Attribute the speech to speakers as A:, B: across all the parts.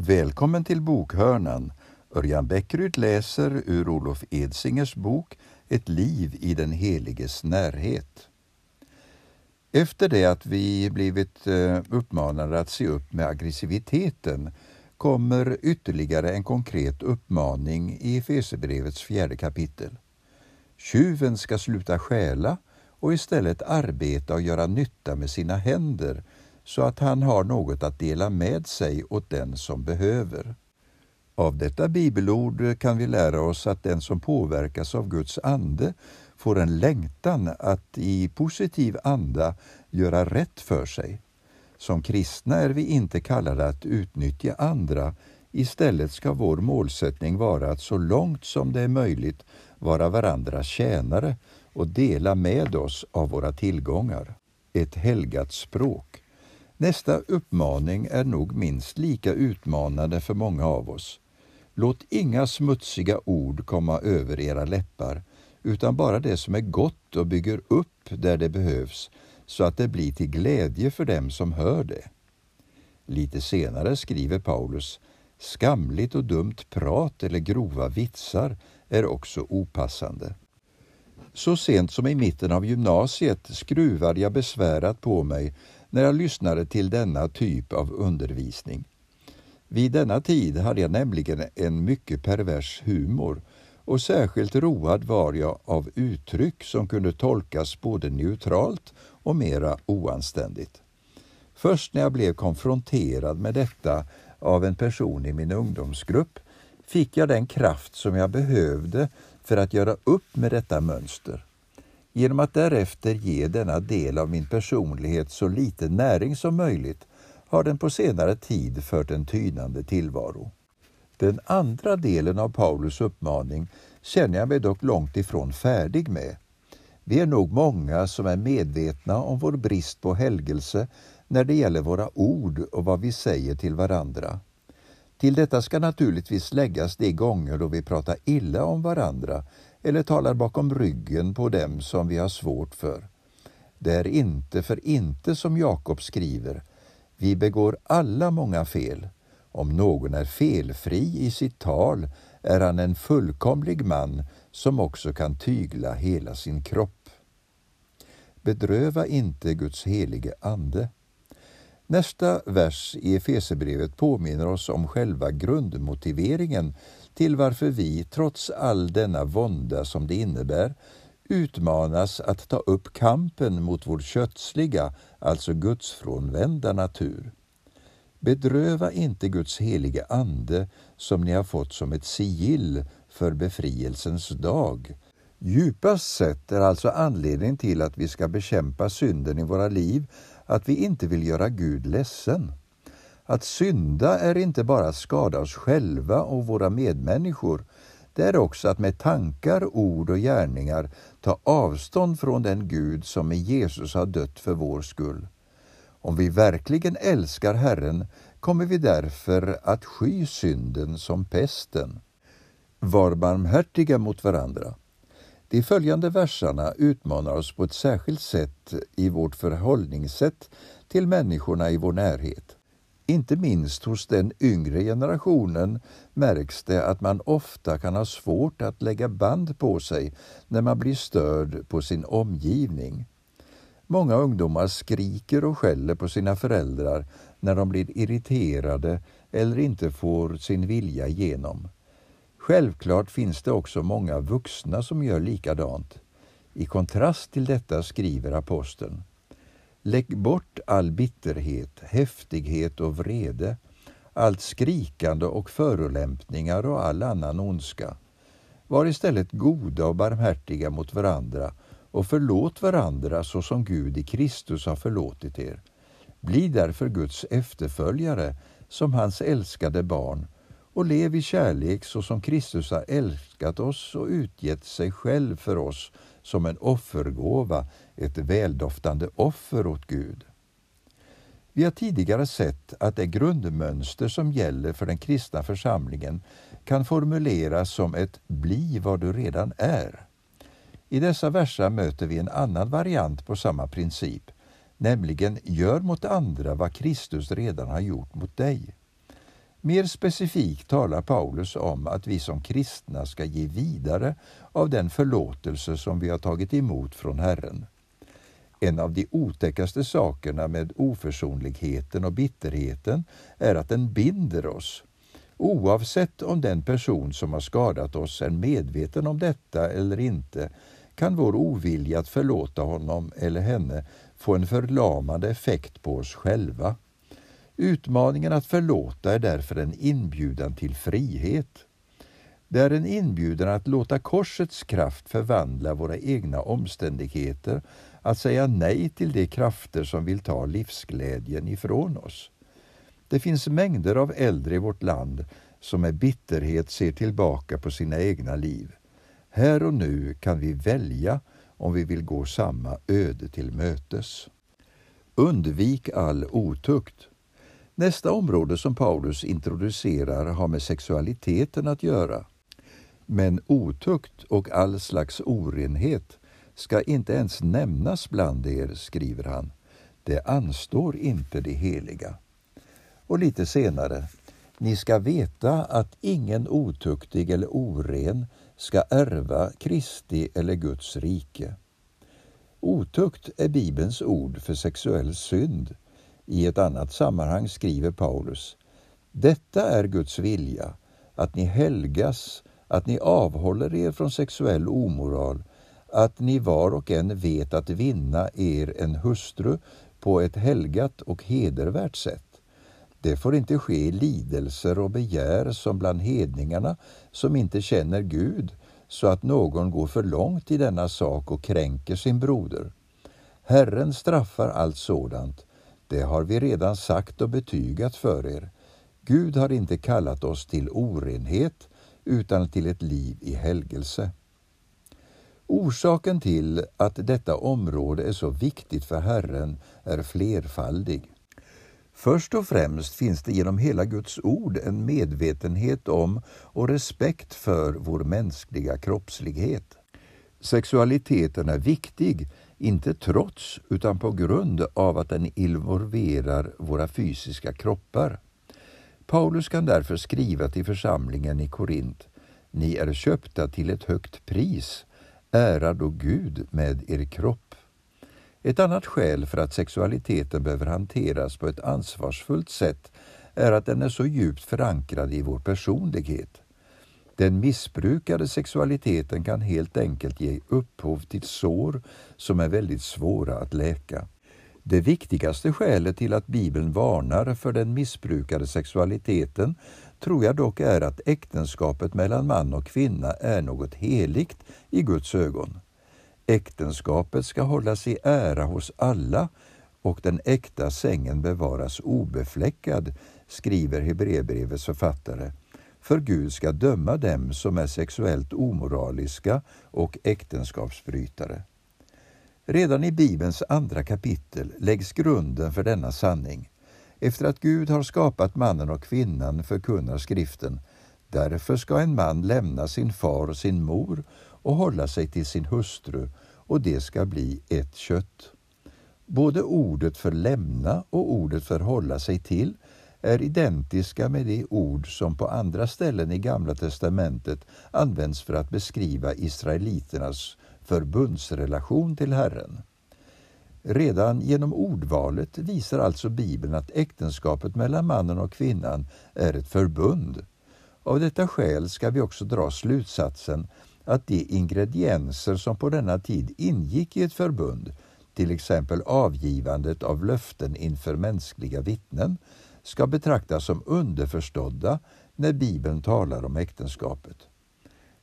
A: Välkommen till bokhörnan. Örjan Bäckryd läser ur Olof Edsingers bok Ett liv i den heliges närhet. Efter det att vi blivit eh, uppmanade att se upp med aggressiviteten kommer ytterligare en konkret uppmaning i Efesierbrevets fjärde kapitel. Tjuven ska sluta stjäla och istället arbeta och göra nytta med sina händer så att han har något att dela med sig åt den som behöver. Av detta bibelord kan vi lära oss att den som påverkas av Guds ande får en längtan att i positiv anda göra rätt för sig. Som kristna är vi inte kallade att utnyttja andra. Istället ska vår målsättning vara att så långt som det är möjligt vara varandras tjänare och dela med oss av våra tillgångar. Ett helgat språk. Nästa uppmaning är nog minst lika utmanande för många av oss. Låt inga smutsiga ord komma över era läppar, utan bara det som är gott och bygger upp där det behövs, så att det blir till glädje för dem som hör det. Lite senare skriver Paulus Skamligt och dumt prat eller grova vitsar är också opassande. Så sent som i mitten av gymnasiet skruvade jag besvärat på mig när jag lyssnade till denna typ av undervisning. Vid denna tid hade jag nämligen en mycket pervers humor och särskilt road var jag av uttryck som kunde tolkas både neutralt och mera oanständigt. Först när jag blev konfronterad med detta av en person i min ungdomsgrupp fick jag den kraft som jag behövde för att göra upp med detta mönster. Genom att därefter ge denna del av min personlighet så lite näring som möjligt har den på senare tid fört en tynande tillvaro. Den andra delen av Paulus uppmaning känner jag mig dock långt ifrån färdig med. Vi är nog många som är medvetna om vår brist på helgelse när det gäller våra ord och vad vi säger till varandra. Till detta ska naturligtvis läggas de gånger då vi pratar illa om varandra eller talar bakom ryggen på dem som vi har svårt för. Det är inte för inte som Jakob skriver, vi begår alla många fel. Om någon är felfri i sitt tal är han en fullkomlig man som också kan tygla hela sin kropp. Bedröva inte Guds helige Ande. Nästa vers i Efesebrevet påminner oss om själva grundmotiveringen till varför vi, trots all denna vånda som det innebär, utmanas att ta upp kampen mot vår kötsliga, alltså gudsfrånvända natur. Bedröva inte Guds helige Ande som ni har fått som ett sigill för befrielsens dag. Djupast sett är alltså anledningen till att vi ska bekämpa synden i våra liv att vi inte vill göra Gud ledsen. Att synda är inte bara att skada oss själva och våra medmänniskor, det är också att med tankar, ord och gärningar ta avstånd från den Gud som i Jesus har dött för vår skull. Om vi verkligen älskar Herren kommer vi därför att sky synden som pesten. Var barmhärtiga mot varandra. De följande verserna utmanar oss på ett särskilt sätt i vårt förhållningssätt till människorna i vår närhet. Inte minst hos den yngre generationen märks det att man ofta kan ha svårt att lägga band på sig när man blir störd på sin omgivning. Många ungdomar skriker och skäller på sina föräldrar när de blir irriterade eller inte får sin vilja igenom. Självklart finns det också många vuxna som gör likadant. I kontrast till detta skriver aposteln Lägg bort all bitterhet, häftighet och vrede, allt skrikande och förolämpningar och all annan ondska. Var istället goda och barmhärtiga mot varandra och förlåt varandra så som Gud i Kristus har förlåtit er. Bli därför Guds efterföljare som hans älskade barn och lev i kärlek så som Kristus har älskat oss och utgett sig själv för oss som en offergåva, ett väldoftande offer åt Gud. Vi har tidigare sett att det grundmönster som gäller för den kristna församlingen kan formuleras som ett ”bli vad du redan är”. I dessa verser möter vi en annan variant på samma princip, nämligen ”gör mot andra vad Kristus redan har gjort mot dig”. Mer specifikt talar Paulus om att vi som kristna ska ge vidare av den förlåtelse som vi har tagit emot från Herren. En av de otäckaste sakerna med oförsonligheten och bitterheten är att den binder oss. Oavsett om den person som har skadat oss är medveten om detta eller inte kan vår ovilja att förlåta honom eller henne få en förlamande effekt på oss själva. Utmaningen att förlåta är därför en inbjudan till frihet. Det är en inbjudan att låta korsets kraft förvandla våra egna omständigheter, att säga nej till de krafter som vill ta livsglädjen ifrån oss. Det finns mängder av äldre i vårt land som med bitterhet ser tillbaka på sina egna liv. Här och nu kan vi välja om vi vill gå samma öde till mötes. Undvik all otukt. Nästa område som Paulus introducerar har med sexualiteten att göra. Men otukt och all slags orenhet ska inte ens nämnas bland er, skriver han. Det anstår inte det heliga. Och lite senare, ni ska veta att ingen otuktig eller oren ska ärva Kristi eller Guds rike. Otukt är Bibelns ord för sexuell synd. I ett annat sammanhang skriver Paulus Detta är Guds vilja, att ni helgas, att ni avhåller er från sexuell omoral, att ni var och en vet att vinna er en hustru på ett helgat och hedervärt sätt. Det får inte ske i lidelser och begär som bland hedningarna som inte känner Gud, så att någon går för långt i denna sak och kränker sin broder. Herren straffar allt sådant, det har vi redan sagt och betygat för er. Gud har inte kallat oss till orenhet, utan till ett liv i helgelse. Orsaken till att detta område är så viktigt för Herren är flerfaldig. Först och främst finns det genom hela Guds ord en medvetenhet om och respekt för vår mänskliga kroppslighet. Sexualiteten är viktig, inte trots utan på grund av att den involverar våra fysiska kroppar. Paulus kan därför skriva till församlingen i Korint Ni är köpta till ett högt pris, ära då Gud med er kropp. Ett annat skäl för att sexualiteten behöver hanteras på ett ansvarsfullt sätt är att den är så djupt förankrad i vår personlighet. Den missbrukade sexualiteten kan helt enkelt ge upphov till sår som är väldigt svåra att läka. Det viktigaste skälet till att Bibeln varnar för den missbrukade sexualiteten tror jag dock är att äktenskapet mellan man och kvinna är något heligt i Guds ögon. Äktenskapet ska hållas i ära hos alla och den äkta sängen bevaras obefläckad, skriver Hebreerbrevets författare. För Gud ska döma dem som är sexuellt omoraliska och äktenskapsbrytare. Redan i Bibelns andra kapitel läggs grunden för denna sanning. Efter att Gud har skapat mannen och kvinnan förkunnar skriften Därför ska en man lämna sin far och sin mor och hålla sig till sin hustru och det ska bli ett kött. Både ordet för lämna och ordet för hålla sig till är identiska med de ord som på andra ställen i Gamla testamentet används för att beskriva israeliternas förbundsrelation till Herren. Redan genom ordvalet visar alltså Bibeln att äktenskapet mellan mannen och kvinnan är ett förbund. Av detta skäl ska vi också dra slutsatsen att de ingredienser som på denna tid ingick i ett förbund, till exempel avgivandet av löften inför mänskliga vittnen, ska betraktas som underförstådda när Bibeln talar om äktenskapet.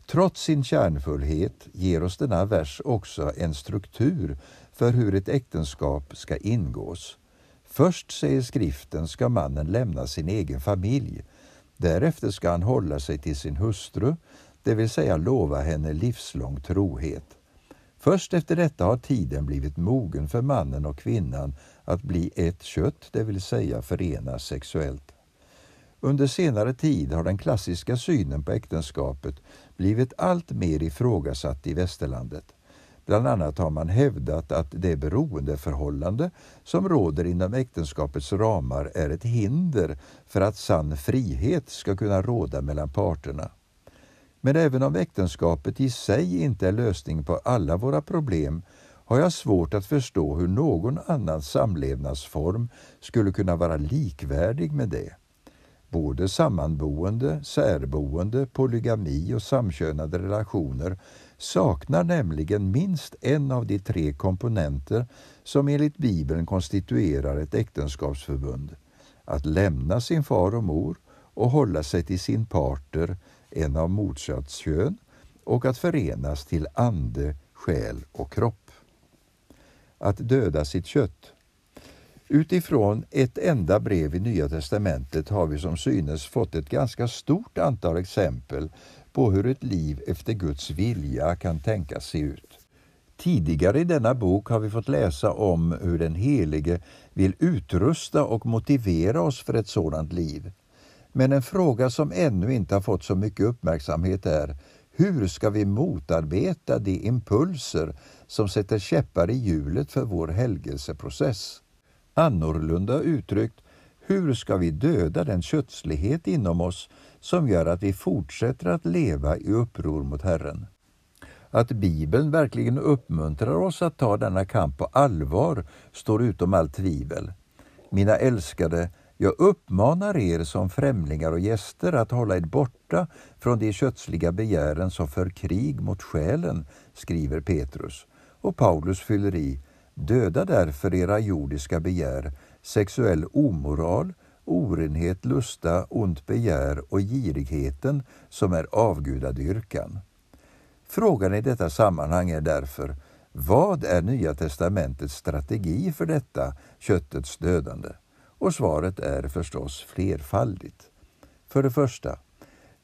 A: Trots sin kärnfullhet ger oss denna vers också en struktur för hur ett äktenskap ska ingås. Först, säger skriften, ska mannen lämna sin egen familj. Därefter ska han hålla sig till sin hustru, det vill säga lova henne livslång trohet. Först efter detta har tiden blivit mogen för mannen och kvinnan att bli ett kött, det vill säga förenas sexuellt. Under senare tid har den klassiska synen på äktenskapet blivit allt mer ifrågasatt i västerlandet. Bland annat har man hävdat att det beroendeförhållande som råder inom äktenskapets ramar är ett hinder för att sann frihet ska kunna råda mellan parterna. Men även om äktenskapet i sig inte är lösning på alla våra problem har jag svårt att förstå hur någon annan samlevnadsform skulle kunna vara likvärdig med det. Både sammanboende, särboende, polygami och samkönade relationer saknar nämligen minst en av de tre komponenter som enligt Bibeln konstituerar ett äktenskapsförbund. Att lämna sin far och mor och hålla sig till sin parter, en av motsatt kön, och att förenas till ande, själ och kropp. Att döda sitt kött. Utifrån ett enda brev i Nya testamentet har vi som synes fått ett ganska stort antal exempel på hur ett liv efter Guds vilja kan tänkas se ut. Tidigare i denna bok har vi fått läsa om hur den Helige vill utrusta och motivera oss för ett sådant liv. Men en fråga som ännu inte har fått så mycket uppmärksamhet är hur ska vi motarbeta de impulser som sätter käppar i hjulet för vår helgelseprocess? Annorlunda uttryckt, hur ska vi döda den kötslighet inom oss som gör att vi fortsätter att leva i uppror mot Herren? Att Bibeln verkligen uppmuntrar oss att ta denna kamp på allvar står utom allt tvivel. Mina älskade, jag uppmanar er som främlingar och gäster att hålla er borta från de kötsliga begären som för krig mot själen, skriver Petrus. Och Paulus fyller i, döda därför era jordiska begär, sexuell omoral, orenhet, lusta, ont begär och girigheten som är avgudadyrkan. Frågan i detta sammanhang är därför, vad är Nya testamentets strategi för detta köttets dödande? Och svaret är förstås flerfaldigt. För det första,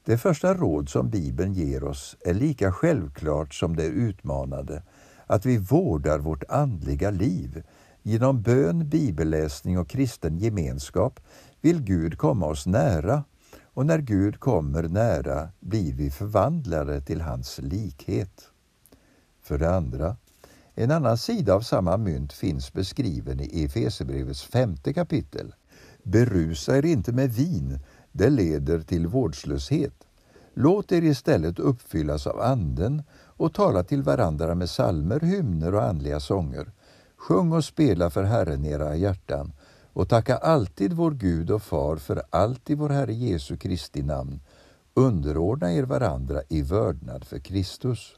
A: det första råd som Bibeln ger oss är lika självklart som det utmanande, att vi vårdar vårt andliga liv. Genom bön, bibelläsning och kristen gemenskap vill Gud komma oss nära och när Gud kommer nära blir vi förvandlade till hans likhet. För det andra, en annan sida av samma mynt finns beskriven i Efesierbrevets femte kapitel. Berusa er inte med vin, det leder till vårdslöshet. Låt er istället uppfyllas av Anden och tala till varandra med salmer, hymner och andliga sånger. Sjung och spela för Herren era hjärtan och tacka alltid vår Gud och Far för allt i vår Herre Jesu Kristi namn. Underordna er varandra i vördnad för Kristus.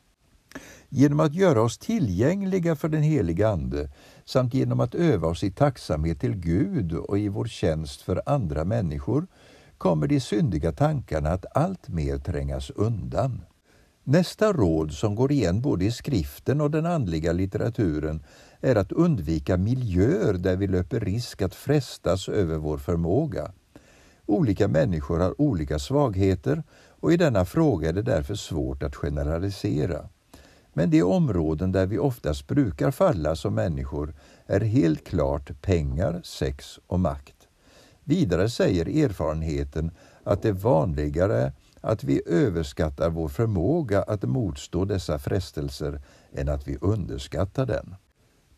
A: Genom att göra oss tillgängliga för den heliga Ande samt genom att öva oss i tacksamhet till Gud och i vår tjänst för andra människor kommer de syndiga tankarna att allt mer trängas undan. Nästa råd som går igen både i skriften och den andliga litteraturen är att undvika miljöer där vi löper risk att frestas över vår förmåga. Olika människor har olika svagheter och i denna fråga är det därför svårt att generalisera. Men de områden där vi oftast brukar falla som människor är helt klart pengar, sex och makt. Vidare säger erfarenheten att det är vanligare att vi överskattar vår förmåga att motstå dessa frestelser än att vi underskattar den.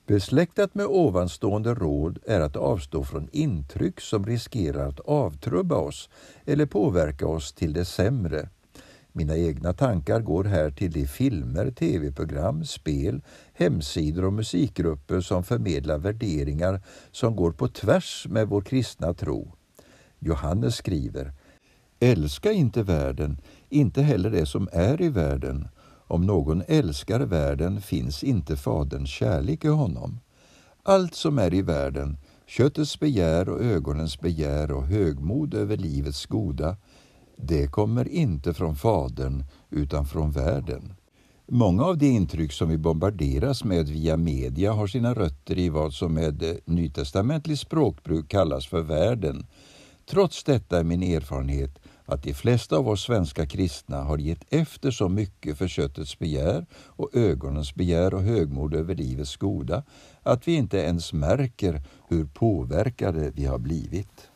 A: Besläktat med ovanstående råd är att avstå från intryck som riskerar att avtrubba oss eller påverka oss till det sämre. Mina egna tankar går här till de filmer, tv-program, spel, hemsidor och musikgrupper som förmedlar värderingar som går på tvärs med vår kristna tro. Johannes skriver Älska inte världen, inte heller det som är i världen. Om någon älskar världen finns inte Faderns kärlek i honom. Allt som är i världen, köttets begär och ögonens begär och högmod över livets goda, det kommer inte från Fadern utan från världen. Många av de intryck som vi bombarderas med via media har sina rötter i vad som med eh, nytestamentlig språkbruk kallas för världen. Trots detta är min erfarenhet att de flesta av oss svenska kristna har gett efter så mycket för köttets begär och ögonens begär och högmod över livets goda att vi inte ens märker hur påverkade vi har blivit.